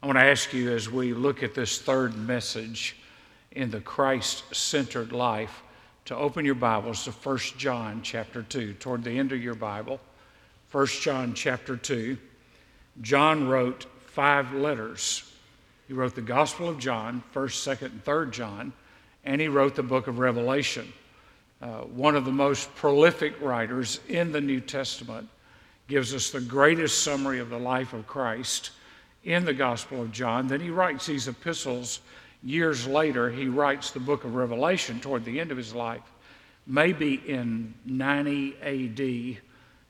I want to ask you as we look at this third message in the Christ centered life to open your Bibles to 1 John chapter 2, toward the end of your Bible. 1 John chapter 2. John wrote five letters. He wrote the Gospel of John, 1st, 2nd, and 3rd John, and he wrote the book of Revelation. Uh, one of the most prolific writers in the New Testament gives us the greatest summary of the life of Christ in the Gospel of John. Then he writes these epistles years later. He writes the book of Revelation toward the end of his life, maybe in 90 AD,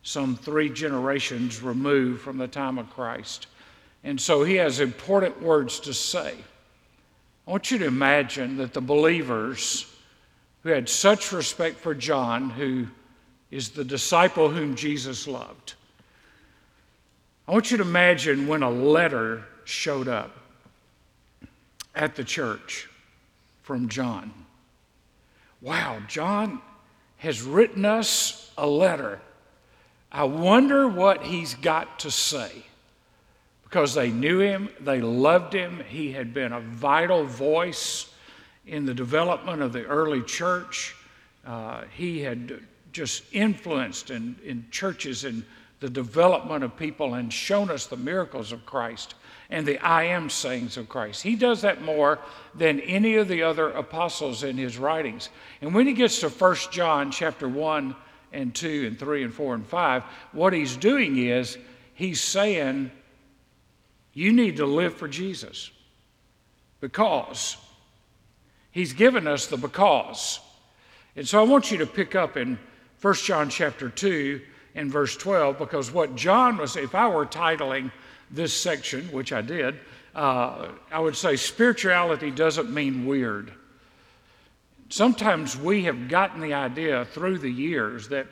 some three generations removed from the time of Christ. And so he has important words to say. I want you to imagine that the believers who had such respect for John, who is the disciple whom Jesus loved, I want you to imagine when a letter showed up at the church from John. Wow, John has written us a letter. I wonder what he's got to say. Because they knew him, they loved him, he had been a vital voice in the development of the early church. Uh, he had just influenced in, in churches and the development of people and shown us the miracles of Christ and the I am sayings of Christ. He does that more than any of the other apostles in his writings. And when he gets to 1 John chapter 1 and 2 and 3 and 4 and 5, what he's doing is he's saying, You need to live for Jesus because he's given us the because. And so I want you to pick up in 1 John chapter 2 in verse 12 because what John was, if I were titling this section, which I did, uh, I would say spirituality doesn't mean weird. Sometimes we have gotten the idea through the years that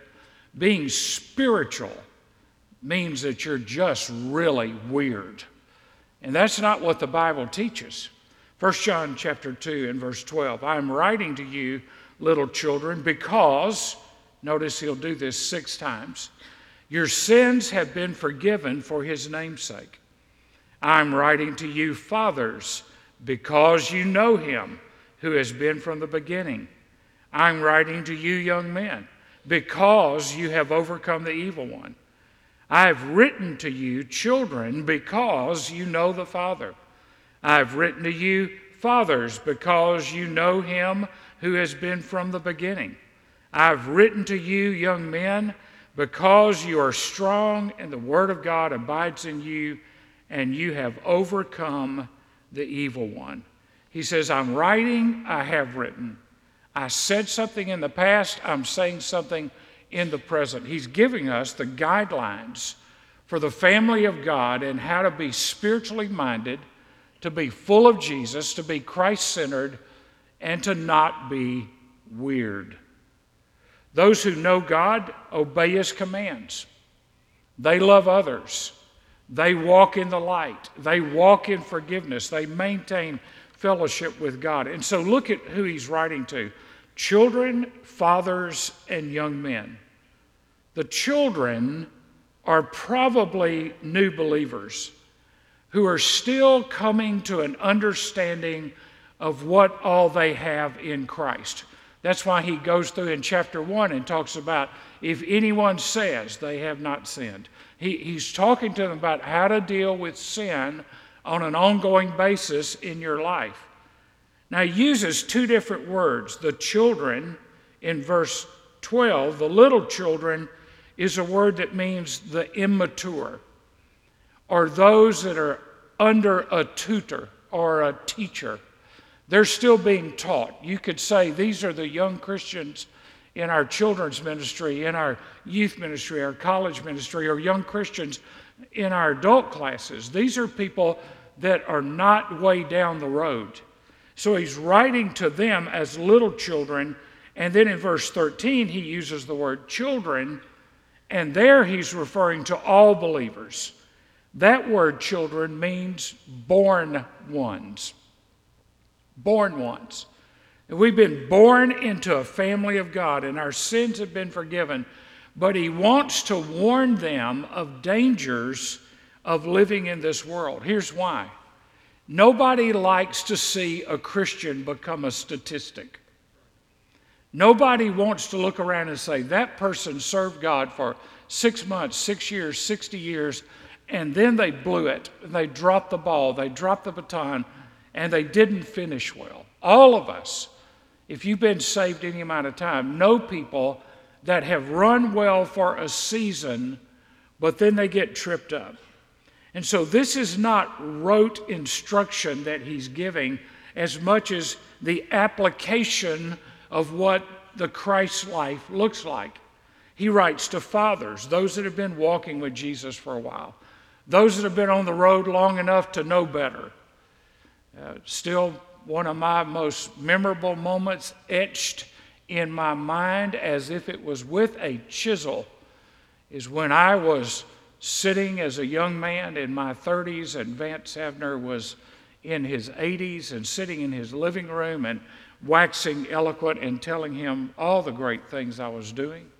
being spiritual means that you're just really weird. And that's not what the Bible teaches. 1 John chapter 2 and verse 12. I am writing to you, little children, because, notice he'll do this six times, your sins have been forgiven for his namesake. I'm writing to you, fathers, because you know him who has been from the beginning. I'm writing to you, young men, because you have overcome the evil one. I have written to you, children, because you know the Father. I have written to you, fathers, because you know him who has been from the beginning. I've written to you, young men, because you are strong and the word of God abides in you and you have overcome the evil one. He says, I'm writing, I have written. I said something in the past, I'm saying something in the present. He's giving us the guidelines for the family of God and how to be spiritually minded, to be full of Jesus, to be Christ centered, and to not be weird. Those who know God obey His commands. They love others. They walk in the light. They walk in forgiveness. They maintain fellowship with God. And so look at who He's writing to children, fathers, and young men. The children are probably new believers who are still coming to an understanding of what all they have in Christ. That's why he goes through in chapter 1 and talks about if anyone says they have not sinned. He, he's talking to them about how to deal with sin on an ongoing basis in your life. Now, he uses two different words. The children in verse 12, the little children, is a word that means the immature, or those that are under a tutor or a teacher. They're still being taught. You could say these are the young Christians in our children's ministry, in our youth ministry, our college ministry, or young Christians in our adult classes. These are people that are not way down the road. So he's writing to them as little children. And then in verse 13, he uses the word children. And there he's referring to all believers. That word children means born ones born ones. We've been born into a family of God and our sins have been forgiven. But He wants to warn them of dangers of living in this world. Here's why Nobody likes to see a Christian become a statistic. Nobody wants to look around and say, that person served God for six months, six years, 60 years, and then they blew it. They dropped the ball, they dropped the baton, and they didn't finish well. All of us, if you've been saved any amount of time, know people that have run well for a season, but then they get tripped up. And so this is not rote instruction that he's giving as much as the application of what the Christ life looks like. He writes to fathers, those that have been walking with Jesus for a while, those that have been on the road long enough to know better. Uh, still, one of my most memorable moments etched in my mind as if it was with a chisel is when I was sitting as a young man in my 30s and Vance Havner was in his 80s and sitting in his living room and waxing eloquent and telling him all the great things I was doing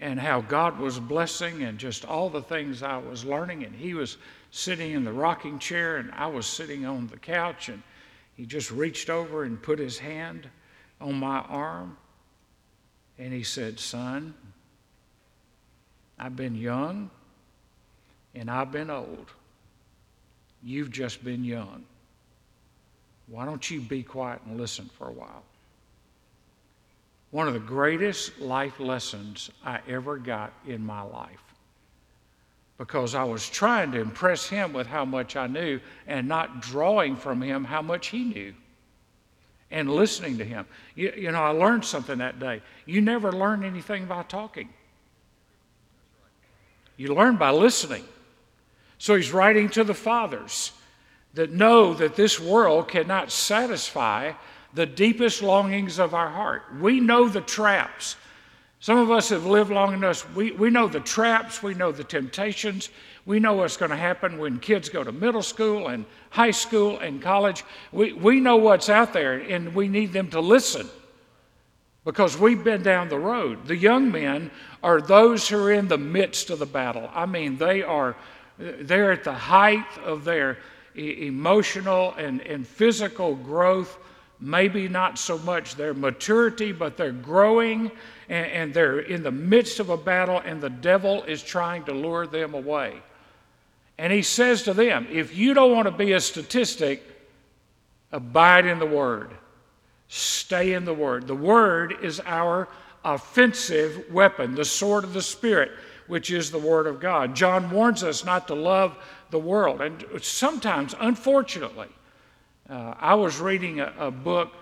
and how God was blessing and just all the things I was learning. And he was sitting in the rocking chair and I was sitting on the couch and he just reached over and put his hand on my arm and he said, Son, I've been young and I've been old. You've just been young. Why don't you be quiet and listen for a while? One of the greatest life lessons I ever got in my life because I was trying to impress him with how much I knew and not drawing from him how much he knew and listening to him. You, you, know, I learned something that day. You never learn anything by talking, you learn by listening. So he's writing to the fathers that know that this world cannot satisfy the deepest longings of our heart. We know the traps. Some of us have lived long enough. We, we know the traps, we know the temptations, we know what's going to happen when kids go to middle school and high school and college. We, we know what's out there, and we need them to listen because we've been down the road. The young men are those who are in the midst of the battle. I mean, they are they're at the height of their emotional and, and physical growth. Maybe not so much their maturity, but they're growing and, and they're in the midst of a battle, and the devil is trying to lure them away. And he says to them, If you don't want to be a statistic, abide in the Word. Stay in the Word. The Word is our offensive weapon, the sword of the Spirit, which is the Word of God. John warns us not to love the world. And sometimes, unfortunately, uh, I was reading a, a book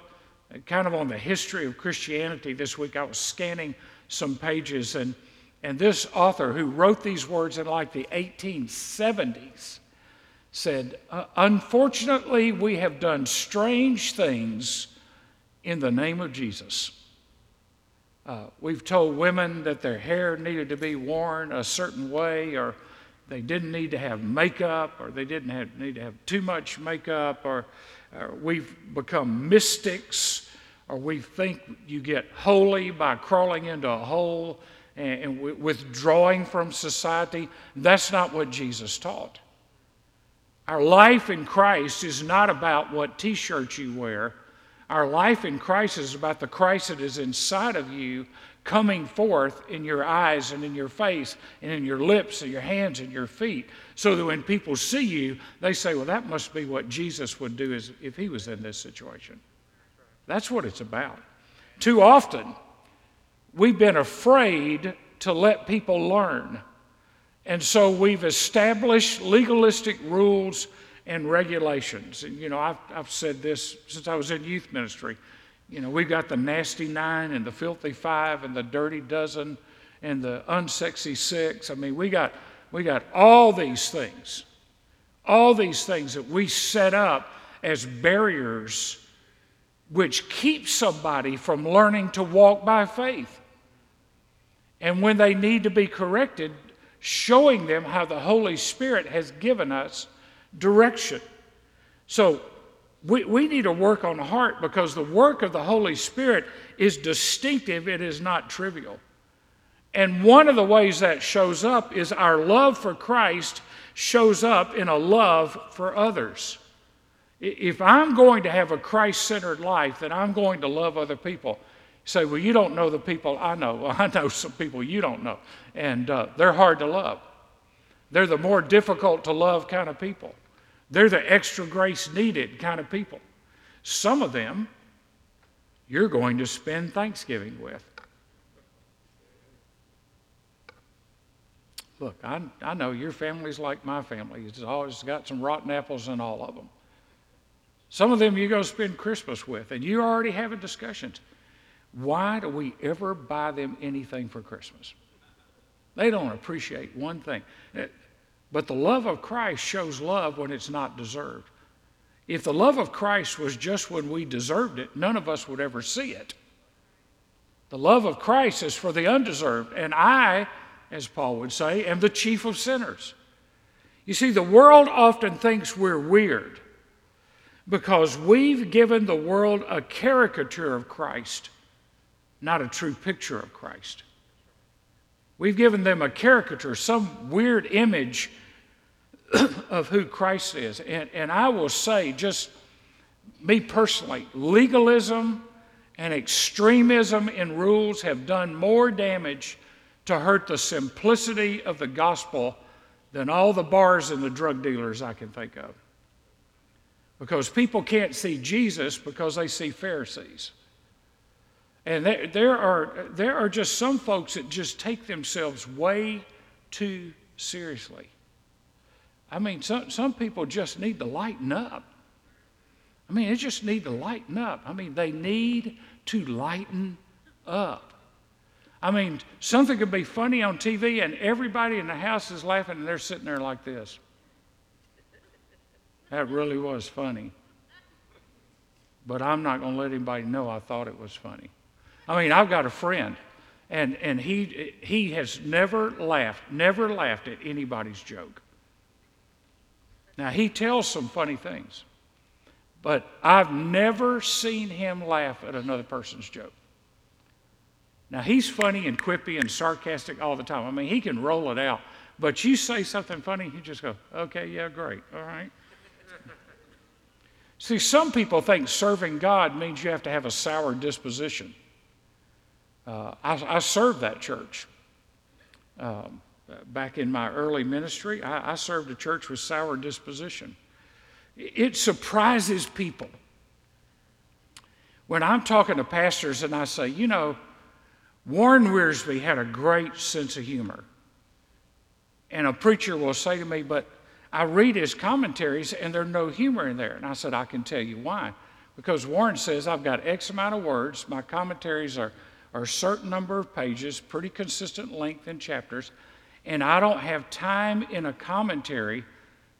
kind of on the history of Christianity this week. I was scanning some pages, and, and this author who wrote these words in like the 1870s said, uh, Unfortunately, we have done strange things in the name of Jesus. Uh, we've told women that their hair needed to be worn a certain way, or they didn't need to have makeup, or they didn't have, need to have too much makeup, or, or we've become mystics, or we think you get holy by crawling into a hole and, and withdrawing from society. That's not what Jesus taught. Our life in Christ is not about what t shirts you wear. Our life in Christ is about the Christ that is inside of you coming forth in your eyes and in your face and in your lips and your hands and your feet so that when people see you, they say, well, that must be what Jesus would do if he was in this situation. That's what it's about. Too often, we've been afraid to let people learn. And so we've established legalistic rules and regulations. And, you know, I've, I've said this since I was in youth ministry. You know, we've got the nasty nine and the filthy five and the dirty dozen and the unsexy six. I mean, we got, we got all these things, all these things that we set up as barriers which keep somebody from learning to walk by faith. And when they need to be corrected, showing them how the Holy Spirit has given us direction. So we, we need to work on the heart because the work of the Holy Spirit is distinctive, it is not trivial. And one of the ways that shows up is our love for Christ shows up in a love for others. If I'm going to have a Christ centered life, then I'm going to love other people. Say, well, you don't know the people I know. Well, I know some people you don't know, and uh, they're hard to love. They're the more difficult to love kind of people. They're the extra grace needed kind of people. Some of them you're going to spend Thanksgiving with. Look, I, I know your family's like my family. It's always got some rotten apples in all of them. Some of them going to spend Christmas with, and you're already having discussions. Why do we ever buy them anything for Christmas? They don't appreciate one thing. But the love of Christ shows love when it's not deserved. If the love of Christ was just when we deserved it, none of us would ever see it. The love of Christ is for the undeserved, and I as Paul would say, am the chief of sinners. You see, the world often thinks we're weird because we've given the world a caricature of Christ, not a true picture of Christ. We've given them a caricature, some weird image of who Christ is. And, and I will say, just me personally, legalism and extremism in rules have done more damage to hurt the simplicity of the gospel than all the bars and the drug dealers I can think of. Because people can't see Jesus because they see Pharisees. And there, there, are, there are just some folks that just take themselves way too seriously. I mean, some, some people just need to lighten up. I mean, they just need to lighten up. I mean, they need to lighten up. I mean, something could be funny on TV and everybody in the house is laughing and they're sitting there like this. That really was funny. But I'm not going to let anybody know I thought it was funny. I mean, I've got a friend, and, and he, he has never laughed, never laughed at anybody's joke. Now, he tells some funny things, but I've never seen him laugh at another person's joke. Now, he's funny and quippy and sarcastic all the time. I mean, he can roll it out. But you say something funny, he just go, okay, yeah, great, all right. See, some people think serving God means you have to have a sour disposition. Uh, I, I, served that church. Um, back in my early ministry, I, I served a church with sour disposition. It surprises people when I'm talking to pastors and I say, you know, Warren Wiersbe had a great sense of humor. And a preacher will say to me, But I read his commentaries and there's no humor in there. And I said, I can tell you why. Because Warren says, I've got X amount of words. My commentaries are, are a certain number of pages, pretty consistent length in chapters. And I don't have time in a commentary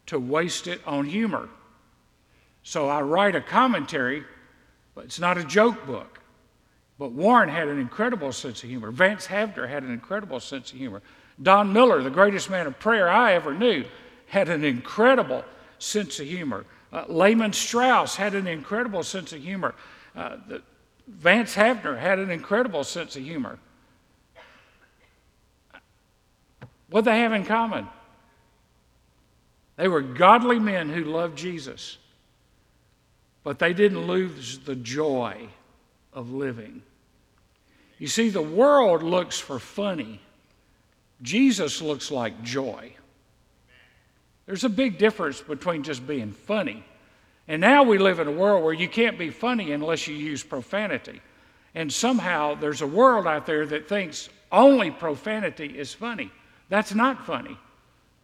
to waste it on humor. So I write a commentary, but it's not a joke book. But Warren had an incredible sense of humor. Vance Havner had an incredible sense of humor. Don Miller, the greatest man of prayer I ever knew, had an incredible sense of humor. Uh, Lehman Strauss had an incredible sense of humor. Uh, the, Vance Havner had an incredible sense of humor. What they have in common? They were godly men who loved Jesus, but they didn't lose the joy of living. You see, the world looks for funny, Jesus looks like joy. There's a big difference between just being funny. And now we live in a world where you can't be funny unless you use profanity. And somehow there's a world out there that thinks only profanity is funny. That's not funny.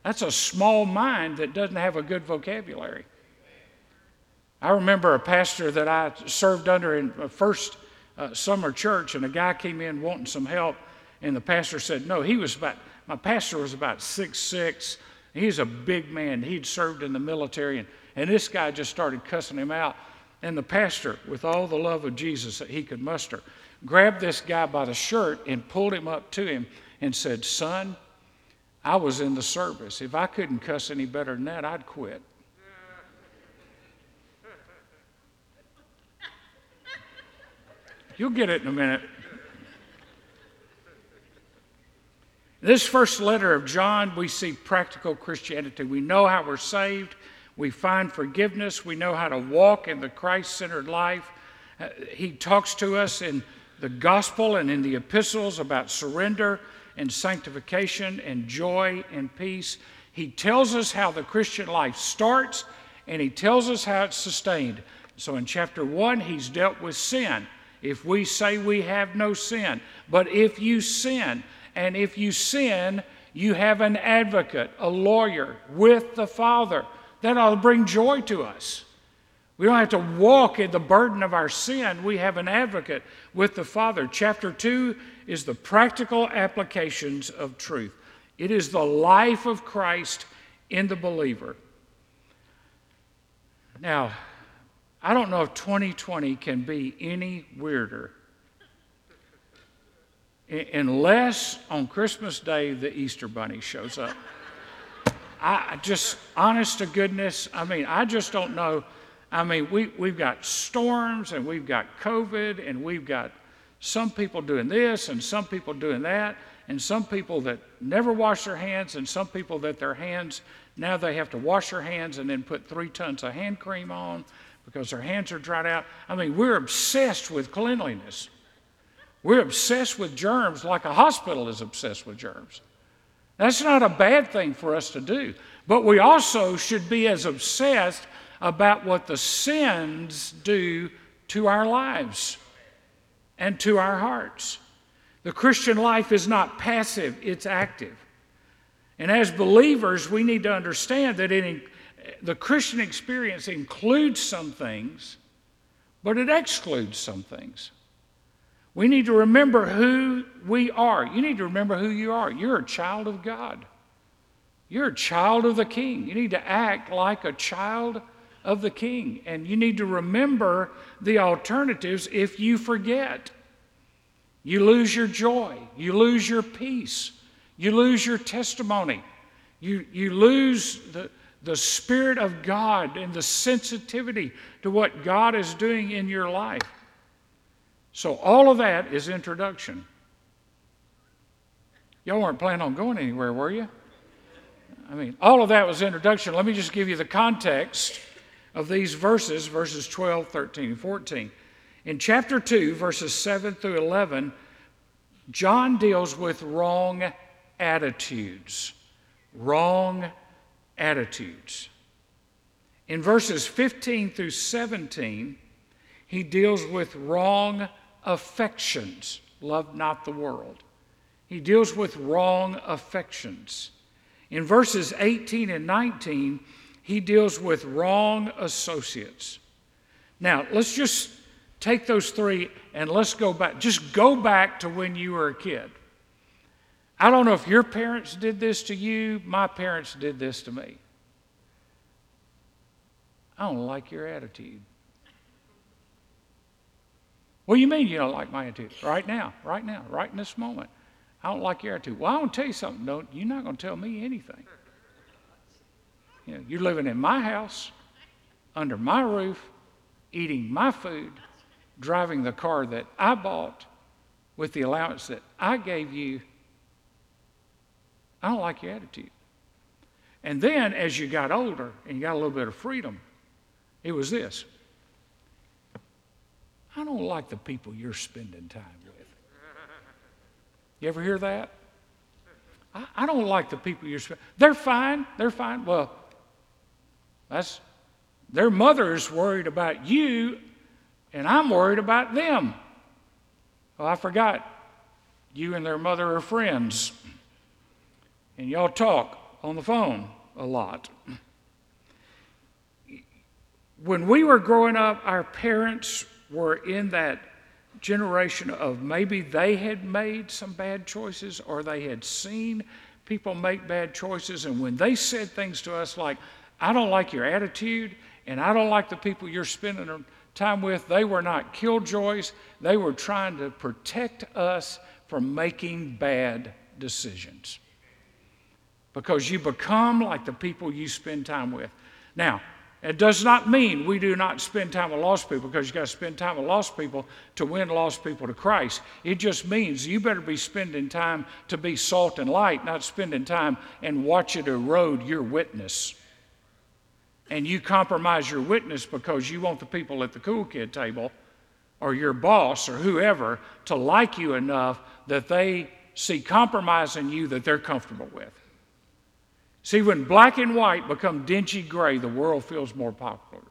That's a small mind that doesn't have a good vocabulary. I remember a pastor that I served under in first uh, summer church, and a guy came in wanting some help, and the pastor said, No, he was about, my pastor was about six six. He's a big man. He'd served in the military, and, and this guy just started cussing him out. And the pastor, with all the love of Jesus that he could muster, grabbed this guy by the shirt and pulled him up to him and said, Son, I was in the service. If I couldn't cuss any better than that, I'd quit. You'll get it in a minute. This first letter of John, we see practical Christianity. We know how we're saved, we find forgiveness, we know how to walk in the Christ centered life. Uh, he talks to us in the gospel and in the epistles about surrender and sanctification and joy and peace. He tells us how the Christian life starts and he tells us how it's sustained. So in chapter 1, he's dealt with sin. If we say we have no sin, but if you sin, and if you sin, you have an advocate, a lawyer with the Father. That ought to bring joy to us. We don't have to walk in the burden of our sin. We have an advocate with the Father. Chapter 2 is the practical applications of truth, it is the life of Christ in the believer. Now, I don't know if 2020 can be any weirder unless on Christmas Day the Easter Bunny shows up. I just, honest to goodness, I mean, I just don't know. I mean, we, we've got storms and we've got COVID and we've got some people doing this and some people doing that and some people that never wash their hands and some people that their hands, now they have to wash their hands and then put three tons of hand cream on because their hands are dried out. I mean, we're obsessed with cleanliness. We're obsessed with germs like a hospital is obsessed with germs. That's not a bad thing for us to do. But we also should be as obsessed about what the sins do to our lives and to our hearts. The Christian life is not passive, it's active. And as believers, we need to understand that it, the Christian experience includes some things, but it excludes some things. We need to remember who we are. You need to remember who you are. You're a child of God. You're a child of the King. You need to act like a child of the King. And you need to remember the alternatives if you forget. You lose your joy. You lose your peace. You lose your testimony. You, you lose the, the Spirit of God and the sensitivity to what God is doing in your life. So, all of that is introduction. Y'all weren't planning on going anywhere, were you? I mean, all of that was introduction. Let me just give you the context of these verses, verses 12, 13, and 14. In chapter 2, verses 7 through 11, John deals with wrong attitudes. Wrong attitudes. In verses 15 through 17, he deals with wrong affections. Love not the world. He deals with wrong affections. In verses 18 and 19, he deals with wrong associates. Now, let's just take those three and let's go back. Just go back to when you were a kid. I don't know if your parents did this to you, my parents did this to me. I don't like your attitude. What do you mean you don't like my attitude? Right now, right now, right in this moment. I don't like your attitude. Well, I want to tell you something. Don't, you're not going to tell me anything. You know, you're living in my house, under my roof, eating my food, driving the car that I bought with the allowance that I gave you. I don't like your attitude. And then as you got older and you got a little bit of freedom, it was this I don't like the people you're spending time with. You ever hear that? I, I don't like the people you're spending. They're fine. They're fine. Well, that's their mother's worried about you, and I'm worried about them. Well, I forgot. You and their mother are friends, and y'all talk on the phone a lot. When we were growing up, our parents were in that generation of maybe they had made some bad choices or they had seen people make bad choices. And when they said things to us like, I don't like your attitude and I don't like the people you're spending time with, they were not killjoys. They were trying to protect us from making bad decisions. Because you become like the people you spend time with. Now, It does not mean we do not spend time with lost people because you got to spend time with lost people to win lost people to Christ. It just means you better be spending time to be salt and light, not spending time and watch it erode your witness. And you compromise your witness because you want the people at the cool kid table or your boss or whoever to like you enough that they see compromise in you that they're comfortable with. See, when black and white become dingy gray, the world feels more popular.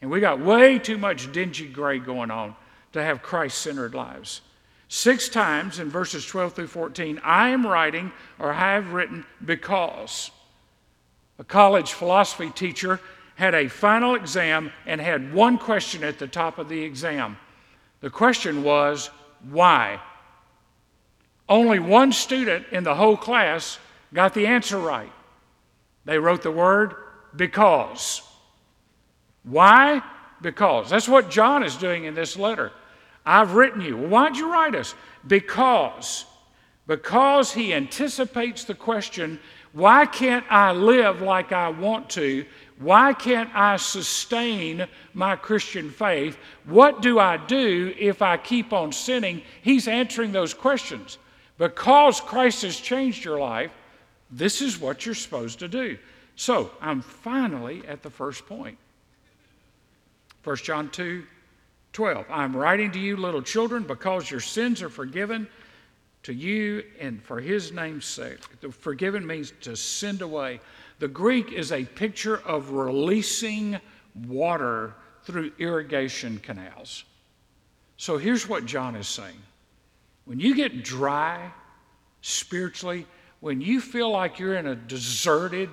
And we got way too much dingy gray going on to have Christ centered lives. Six times in verses 12 through 14, I am writing or have written because. A college philosophy teacher had a final exam and had one question at the top of the exam. The question was, why? Only one student in the whole class got the answer right. They wrote the word because. Why? Because. That's what John is doing in this letter. I've written you. Well, why'd you write us? Because. Because he anticipates the question why can't I live like I want to? Why can't I sustain my Christian faith? What do I do if I keep on sinning? He's answering those questions. Because Christ has changed your life, this is what you're supposed to do. So I'm finally at the first point. 1 John 2 12. I'm writing to you, little children, because your sins are forgiven to you and for his name's sake. The forgiven means to send away. The Greek is a picture of releasing water through irrigation canals. So here's what John is saying when you get dry spiritually, when you feel like you're in a deserted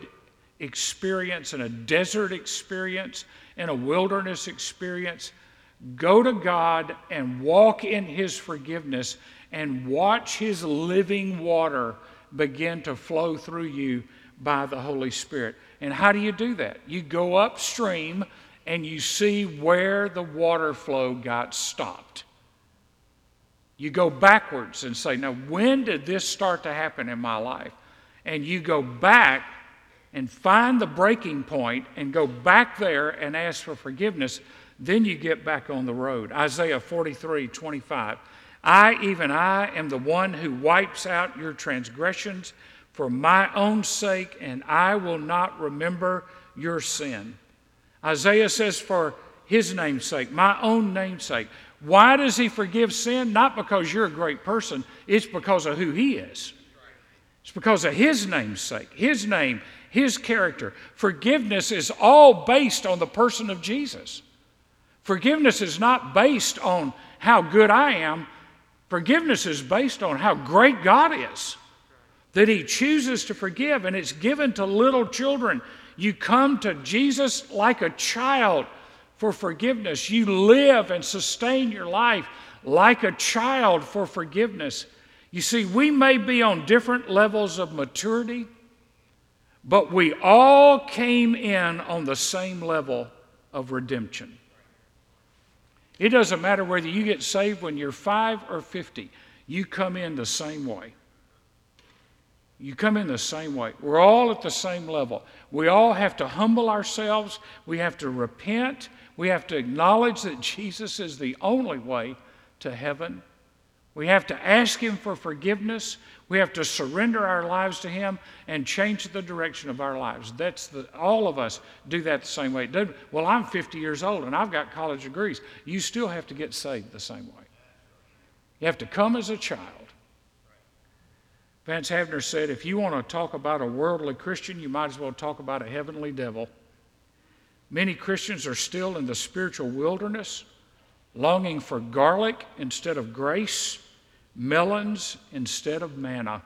experience, in a desert experience, in a wilderness experience, go to God and walk in His forgiveness and watch His living water begin to flow through you by the Holy Spirit. And how do you do that? You go upstream and you see where the water flow got stopped. You go backwards and say, Now, when did this start to happen in my life? And you go back and find the breaking point and go back there and ask for forgiveness. Then you get back on the road. Isaiah 43 25. I, even I, am the one who wipes out your transgressions for my own sake, and I will not remember your sin. Isaiah says, For his name's sake, my own namesake. Why does he forgive sin? Not because you're a great person, it's because of who he is. It's because of his name's sake, his name, his character. Forgiveness is all based on the person of Jesus. Forgiveness is not based on how good I am, forgiveness is based on how great God is. That he chooses to forgive, and it's given to little children. You come to Jesus like a child for forgiveness. You live and sustain your life like a child for forgiveness. You see, we may be on different levels of maturity, but we all came in on the same level of redemption. It doesn't matter whether you get saved when you're five or 50, you come in the same way. You come in the same way. We're all at the same level. We all have to humble ourselves. We have to repent. We have to acknowledge that Jesus is the only way to heaven. We have to ask Him for forgiveness. We have to surrender our lives to Him and change the direction of our lives. That's the, all of us do that the same way. Well, I'm 50 years old and I've got college degrees. You still have to get saved the same way. You have to come as a child. Vance Havner said, if you want to talk about a worldly Christian, you might as well talk about a heavenly devil. Many Christians are still in the spiritual wilderness, longing for garlic instead of grace, melons instead of manna.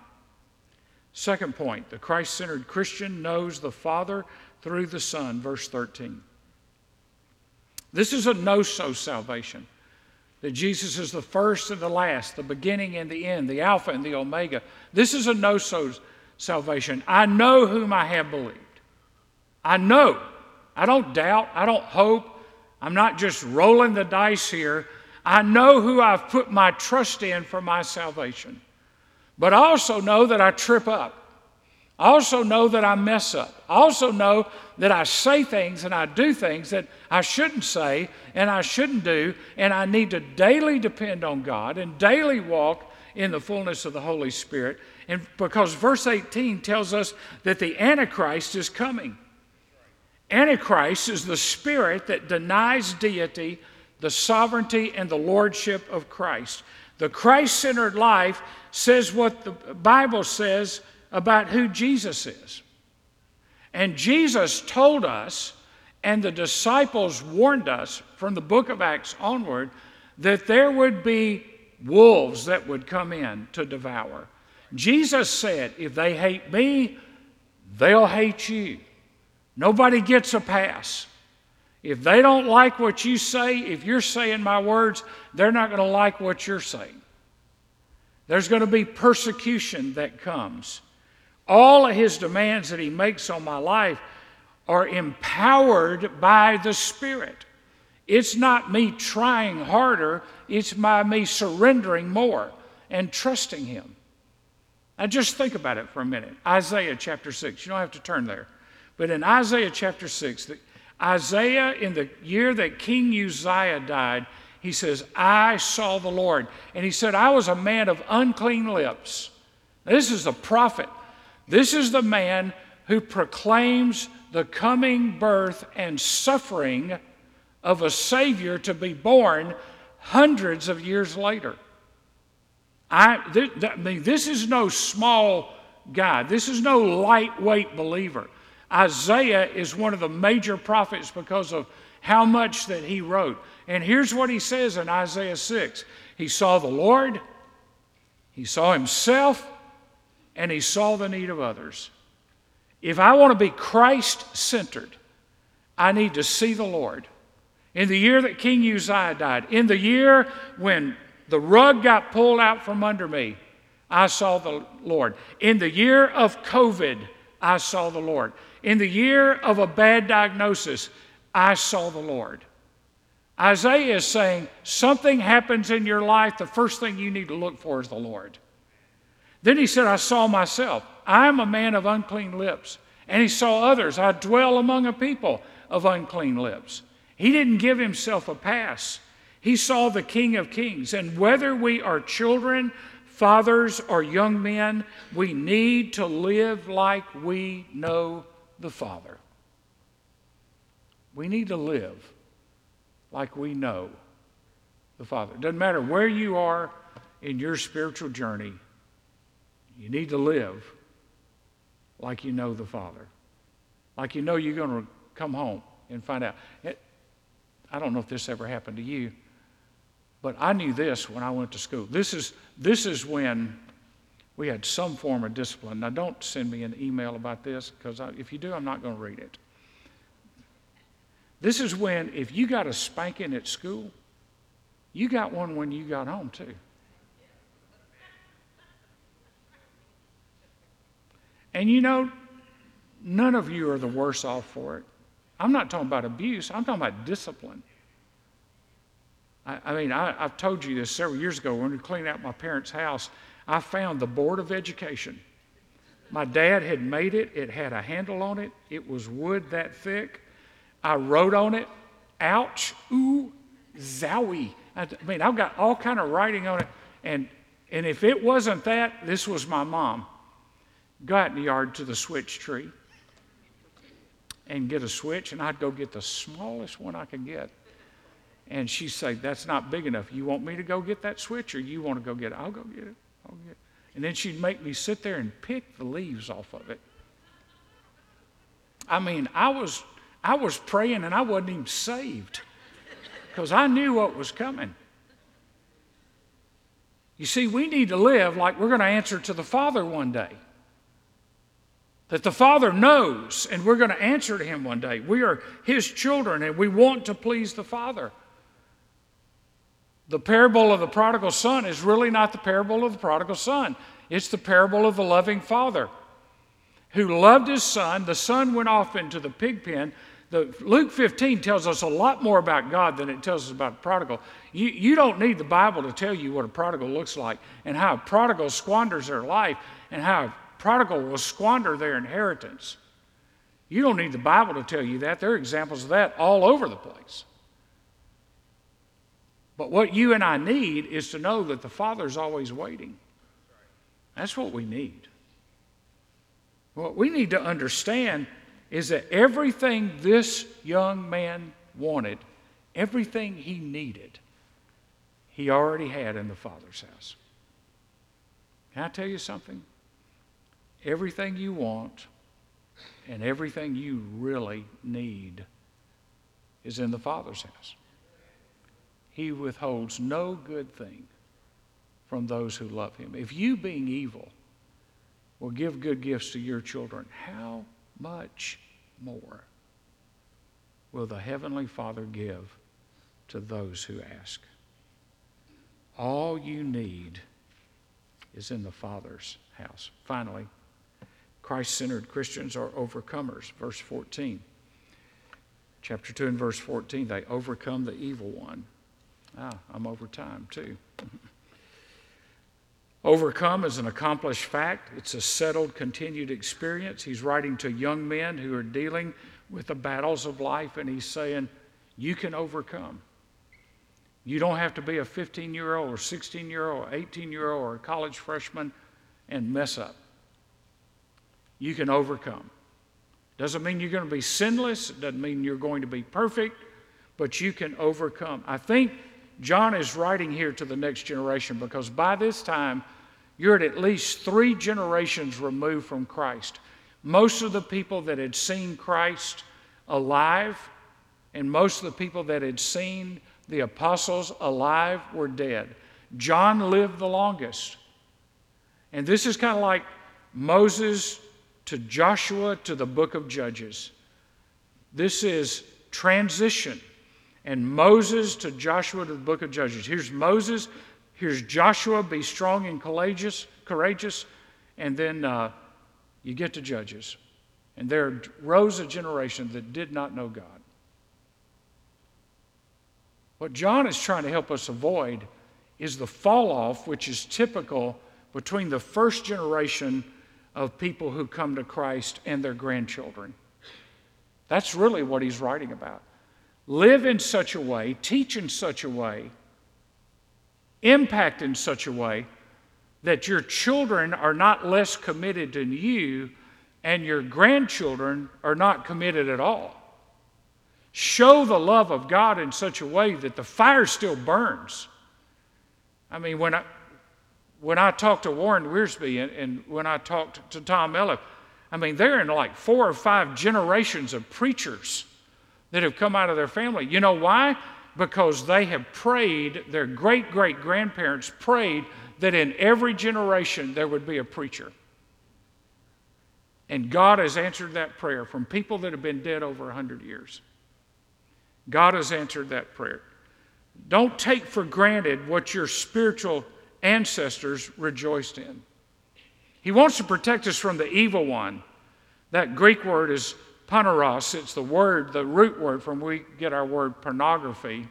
Second point the Christ centered Christian knows the Father through the Son, verse 13. This is a no so salvation. That Jesus is the first and the last, the beginning and the end, the Alpha and the Omega. This is a no so salvation. I know whom I have believed. I know I don't doubt. I don't hope. I'm not just rolling the dice here. I know who I've put my trust in for my salvation. But I also know that I trip up. I also know that I mess up. I also know that I say things and I do things that I shouldn't say and I shouldn't do, and I need to daily depend on God and daily walk in the fullness of the Holy Spirit. And because verse 18 tells us that the Antichrist is coming. Antichrist is the spirit that denies deity, the sovereignty, and the lordship of Christ. The Christ centered life says what the Bible says about who Jesus is. And Jesus told us, and the disciples warned us from the book of Acts onward, that there would be wolves that would come in to devour. Jesus said, If they hate me, they'll hate you. Nobody gets a pass. If they don't like what you say, if you're saying my words, they're not going to like what you're saying. There's going to be persecution that comes. All of his demands that he makes on my life are empowered by the Spirit. It's not me trying harder, it's by me surrendering more and trusting him. Now, just think about it for a minute. Isaiah chapter 6. You don't have to turn there. But in Isaiah chapter 6, the, Isaiah, in the year that King Uzziah died, he says, I saw the Lord. And he said, I was a man of unclean lips. This is a prophet. This is the man who proclaims the coming birth and suffering of a Savior to be born hundreds of years later. I, th- th- I mean, this is no small guy, this is no lightweight believer. Isaiah is one of the major prophets because of how much that he wrote. And here's what he says in Isaiah 6 He saw the Lord, he saw himself, and he saw the need of others. If I want to be Christ centered, I need to see the Lord. In the year that King Uzziah died, in the year when the rug got pulled out from under me, I saw the Lord. In the year of COVID, I saw the Lord. In the year of a bad diagnosis, I saw the Lord. Isaiah is saying something happens in your life, the first thing you need to look for is the Lord. Then he said, I saw myself. I am a man of unclean lips. And he saw others. I dwell among a people of unclean lips. He didn't give himself a pass. He saw the King of Kings. And whether we are children, fathers, or young men, we need to live like we know the Father. We need to live like we know the Father. It doesn't matter where you are in your spiritual journey, you need to live like you know the Father, like you know you're going to come home and find out. It, I don't know if this ever happened to you, but I knew this when I went to school. This is, this is when we had some form of discipline. Now, don't send me an email about this because if you do, I'm not going to read it. This is when, if you got a spanking at school, you got one when you got home, too. And you know, none of you are the worse off for it. I'm not talking about abuse, I'm talking about discipline. I, I mean, I, have told you this several years ago when we cleaned out my parents' house. I found the Board of Education. My dad had made it, it had a handle on it, it was wood that thick. I wrote on it, ouch, ooh, zowie. I mean, I've got all kind of writing on it. And, and if it wasn't that, this was my mom go out in the yard to the switch tree and get a switch, and I'd go get the smallest one I could get. And she'd say, That's not big enough. You want me to go get that switch, or you want to go get it? I'll go get it. And then she'd make me sit there and pick the leaves off of it. I mean, I was, I was praying and I wasn't even saved because I knew what was coming. You see, we need to live like we're going to answer to the Father one day that the Father knows, and we're going to answer to Him one day. We are His children, and we want to please the Father. The parable of the prodigal son is really not the parable of the prodigal son, it's the parable of the loving Father who loved his son. The son went off into the pig pen. The, Luke 15 tells us a lot more about God than it tells us about the prodigal. You, you don't need the Bible to tell you what a prodigal looks like and how a prodigal squanders their life and how a prodigal will squander their inheritance. You don't need the Bible to tell you that. There are examples of that all over the place. But what you and I need is to know that the Father's always waiting. That's what we need. What we need to understand is that everything this young man wanted, everything he needed, he already had in the Father's house. Can I tell you something? Everything you want and everything you really need is in the Father's house. He withholds no good thing from those who love him. If you, being evil, will give good gifts to your children, how much more will the Heavenly Father give to those who ask? All you need is in the Father's house. Finally, Christ centered Christians are overcomers. Verse 14. Chapter 2 and verse 14, they overcome the evil one. Ah, I'm over time too. Overcome is an accomplished fact. It's a settled, continued experience. He's writing to young men who are dealing with the battles of life, and he's saying, You can overcome. You don't have to be a 15 year old or 16 year old, or 18 year old, or a college freshman and mess up. You can overcome. Doesn't mean you're going to be sinless, it doesn't mean you're going to be perfect, but you can overcome. I think John is writing here to the next generation because by this time, you're at at least three generations removed from Christ. Most of the people that had seen Christ alive, and most of the people that had seen the apostles alive were dead. John lived the longest. And this is kind of like Moses to Joshua to the book of Judges. This is transition and Moses to Joshua to the book of Judges. Here's Moses, here's Joshua, be strong and courageous, courageous, and then uh, you get to Judges. And there rose a generation that did not know God. What John is trying to help us avoid is the fall off, which is typical between the first generation of people who come to Christ and their grandchildren. That's really what he's writing about live in such a way, teach in such a way, impact in such a way that your children are not less committed than you and your grandchildren are not committed at all. Show the love of God in such a way that the fire still burns. I mean, when I, when I talked to Warren Wiersbe and, and when I talked to Tom Elliff, I mean, they're in like four or five generations of preachers that have come out of their family. You know why? Because they have prayed, their great great grandparents prayed that in every generation there would be a preacher. And God has answered that prayer from people that have been dead over 100 years. God has answered that prayer. Don't take for granted what your spiritual ancestors rejoiced in. He wants to protect us from the evil one. That Greek word is Poneros, it's the word, the root word from we get our word pornography.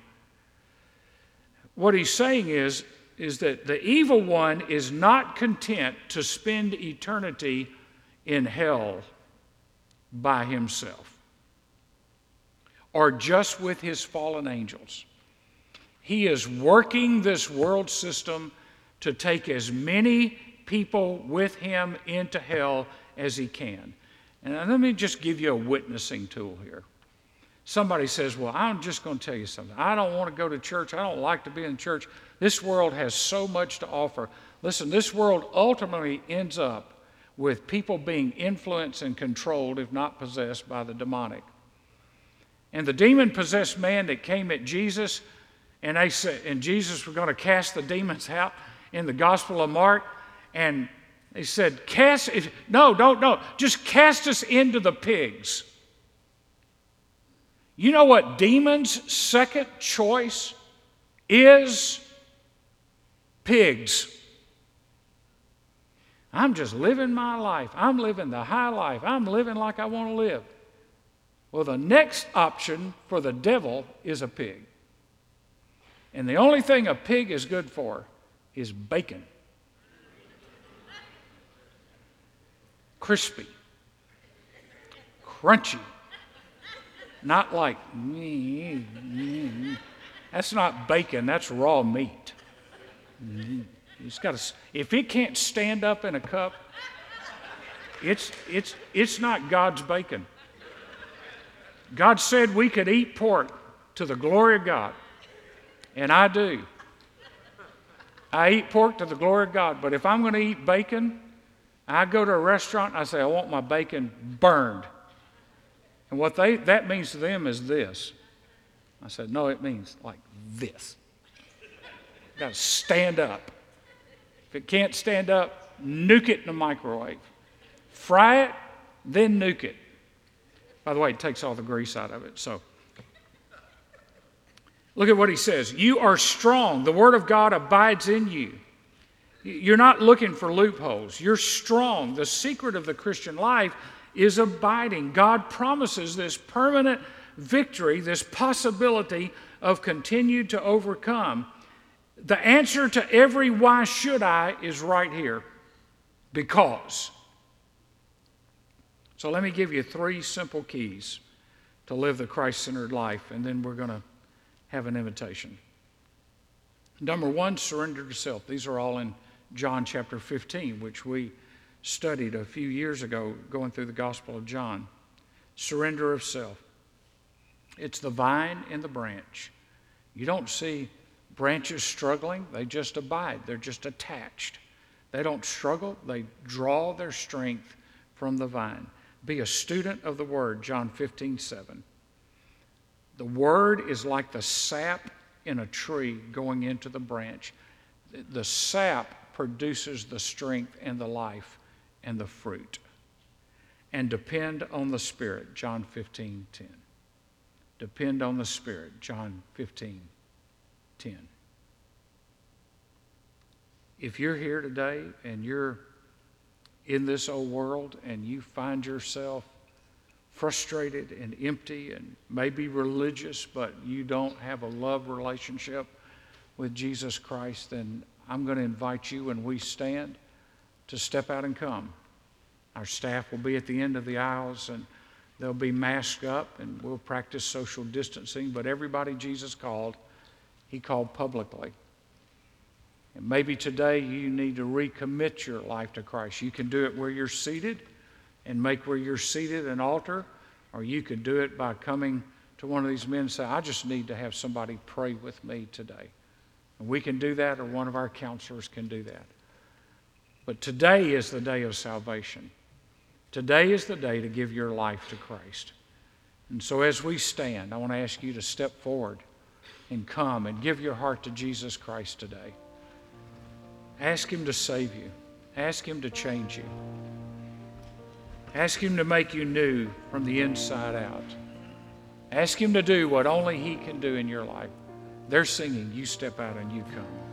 What he's saying is, is that the evil one is not content to spend eternity in hell by himself or just with his fallen angels. He is working this world system to take as many people with him into hell as he can. And let me just give you a witnessing tool here. Somebody says, Well, I'm just going to tell you something. I don't want to go to church. I don't like to be in church. This world has so much to offer. Listen, this world ultimately ends up with people being influenced and controlled, if not possessed, by the demonic. And the demon possessed man that came at Jesus, and they said, and Jesus was going to cast the demons out in the Gospel of Mark, and he said, Cast, no, don't, no, just cast us into the pigs. You know what demons' second choice is? Pigs. I'm just living my life. I'm living the high life. I'm living like I want to live. Well, the next option for the devil is a pig. And the only thing a pig is good for is bacon. Crispy, crunchy. Not like, that's not bacon, that's raw meat. It's got to, if it can't stand up in a cup, it's, it's, it's not God's bacon. God said we could eat pork to the glory of God, and I do. I eat pork to the glory of God, but if I'm going to eat bacon, I go to a restaurant and I say, I want my bacon burned. And what they, that means to them is this. I said, No, it means like this. Got to stand up. If it can't stand up, nuke it in the microwave. Fry it, then nuke it. By the way, it takes all the grease out of it. So look at what he says. You are strong. The word of God abides in you. You're not looking for loopholes. You're strong. The secret of the Christian life is abiding. God promises this permanent victory, this possibility of continued to overcome. The answer to every why should I is right here because. So let me give you three simple keys to live the Christ centered life, and then we're going to have an invitation. Number one, surrender to self. These are all in John chapter 15, which we studied a few years ago going through the Gospel of John. Surrender of self. It's the vine and the branch. You don't see branches struggling, they just abide, they're just attached. They don't struggle, they draw their strength from the vine. Be a student of the Word, John 15, 7. The Word is like the sap in a tree going into the branch. The sap produces the strength and the life and the fruit. And depend on the Spirit, John 15, 10. Depend on the Spirit, John 15, 10. If you're here today and you're in this old world and you find yourself frustrated and empty and maybe religious, but you don't have a love relationship with Jesus Christ, then I'm going to invite you when we stand to step out and come. Our staff will be at the end of the aisles and they'll be masked up and we'll practice social distancing. But everybody Jesus called, he called publicly. And maybe today you need to recommit your life to Christ. You can do it where you're seated and make where you're seated an altar, or you could do it by coming to one of these men and say, I just need to have somebody pray with me today. And we can do that, or one of our counselors can do that. But today is the day of salvation. Today is the day to give your life to Christ. And so as we stand, I want to ask you to step forward and come and give your heart to Jesus Christ today. Ask Him to save you, ask Him to change you, ask Him to make you new from the inside out. Ask Him to do what only He can do in your life. They're singing, you step out and you come.